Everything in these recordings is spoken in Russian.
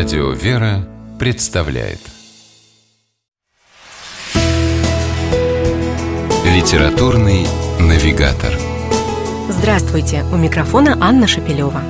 Радио «Вера» представляет Литературный навигатор Здравствуйте! У микрофона Анна Шапилева.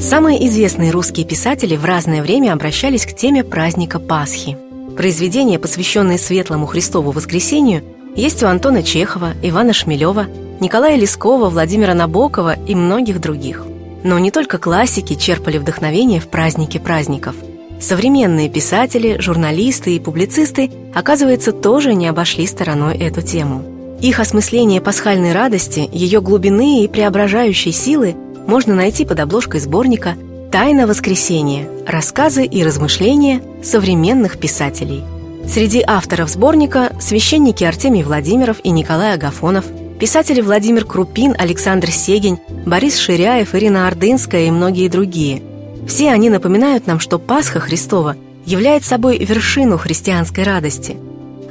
Самые известные русские писатели в разное время обращались к теме праздника Пасхи. Произведения, посвященные Светлому Христову Воскресению, есть у Антона Чехова, Ивана Шмелева, Николая Лескова, Владимира Набокова и многих других. Но не только классики черпали вдохновение в празднике праздников. Современные писатели, журналисты и публицисты, оказывается, тоже не обошли стороной эту тему. Их осмысление пасхальной радости, ее глубины и преображающей силы можно найти под обложкой сборника «Тайна воскресения. Рассказы и размышления современных писателей». Среди авторов сборника священники Артемий Владимиров и Николай Агафонов – Писатели Владимир Крупин, Александр Сегень, Борис Ширяев, Ирина Ордынская и многие другие. Все они напоминают нам, что Пасха Христова является собой вершину христианской радости.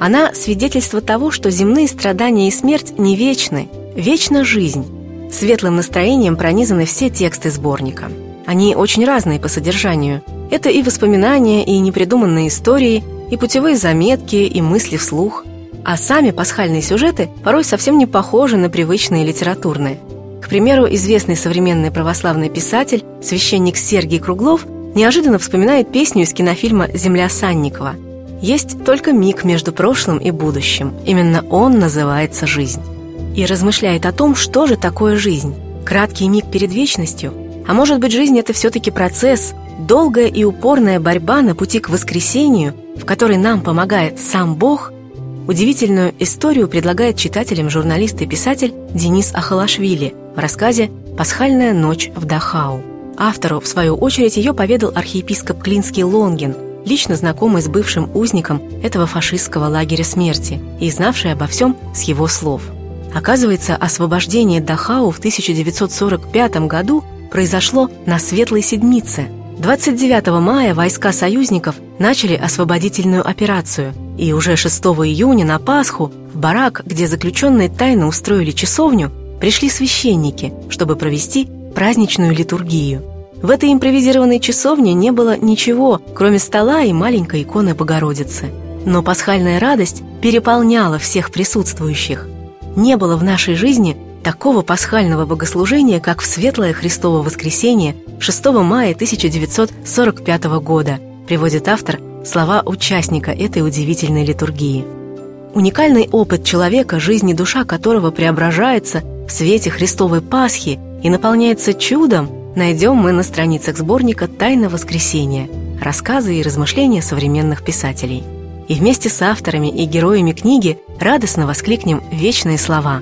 Она – свидетельство того, что земные страдания и смерть не вечны, вечна жизнь. Светлым настроением пронизаны все тексты сборника. Они очень разные по содержанию. Это и воспоминания, и непридуманные истории, и путевые заметки, и мысли вслух – а сами пасхальные сюжеты порой совсем не похожи на привычные литературные. К примеру, известный современный православный писатель, священник Сергий Круглов, неожиданно вспоминает песню из кинофильма «Земля Санникова». Есть только миг между прошлым и будущим. Именно он называется «жизнь». И размышляет о том, что же такое жизнь. Краткий миг перед вечностью? А может быть, жизнь – это все-таки процесс, долгая и упорная борьба на пути к воскресению, в которой нам помогает сам Бог – Удивительную историю предлагает читателям журналист и писатель Денис Ахалашвили в рассказе «Пасхальная ночь в Дахау». Автору, в свою очередь, ее поведал архиепископ Клинский Лонгин, лично знакомый с бывшим узником этого фашистского лагеря смерти и знавший обо всем с его слов. Оказывается, освобождение Дахау в 1945 году произошло на Светлой Седмице. 29 мая войска союзников начали освободительную операцию – и уже 6 июня на Пасху в барак, где заключенные тайно устроили часовню, пришли священники, чтобы провести праздничную литургию. В этой импровизированной часовне не было ничего, кроме стола и маленькой иконы Богородицы. Но пасхальная радость переполняла всех присутствующих. Не было в нашей жизни такого пасхального богослужения, как в Светлое Христово воскресенье 6 мая 1945 года, приводит автор слова участника этой удивительной литургии. Уникальный опыт человека, жизнь и душа которого преображается в свете Христовой Пасхи и наполняется чудом, найдем мы на страницах сборника «Тайна воскресения» рассказы и размышления современных писателей. И вместе с авторами и героями книги радостно воскликнем вечные слова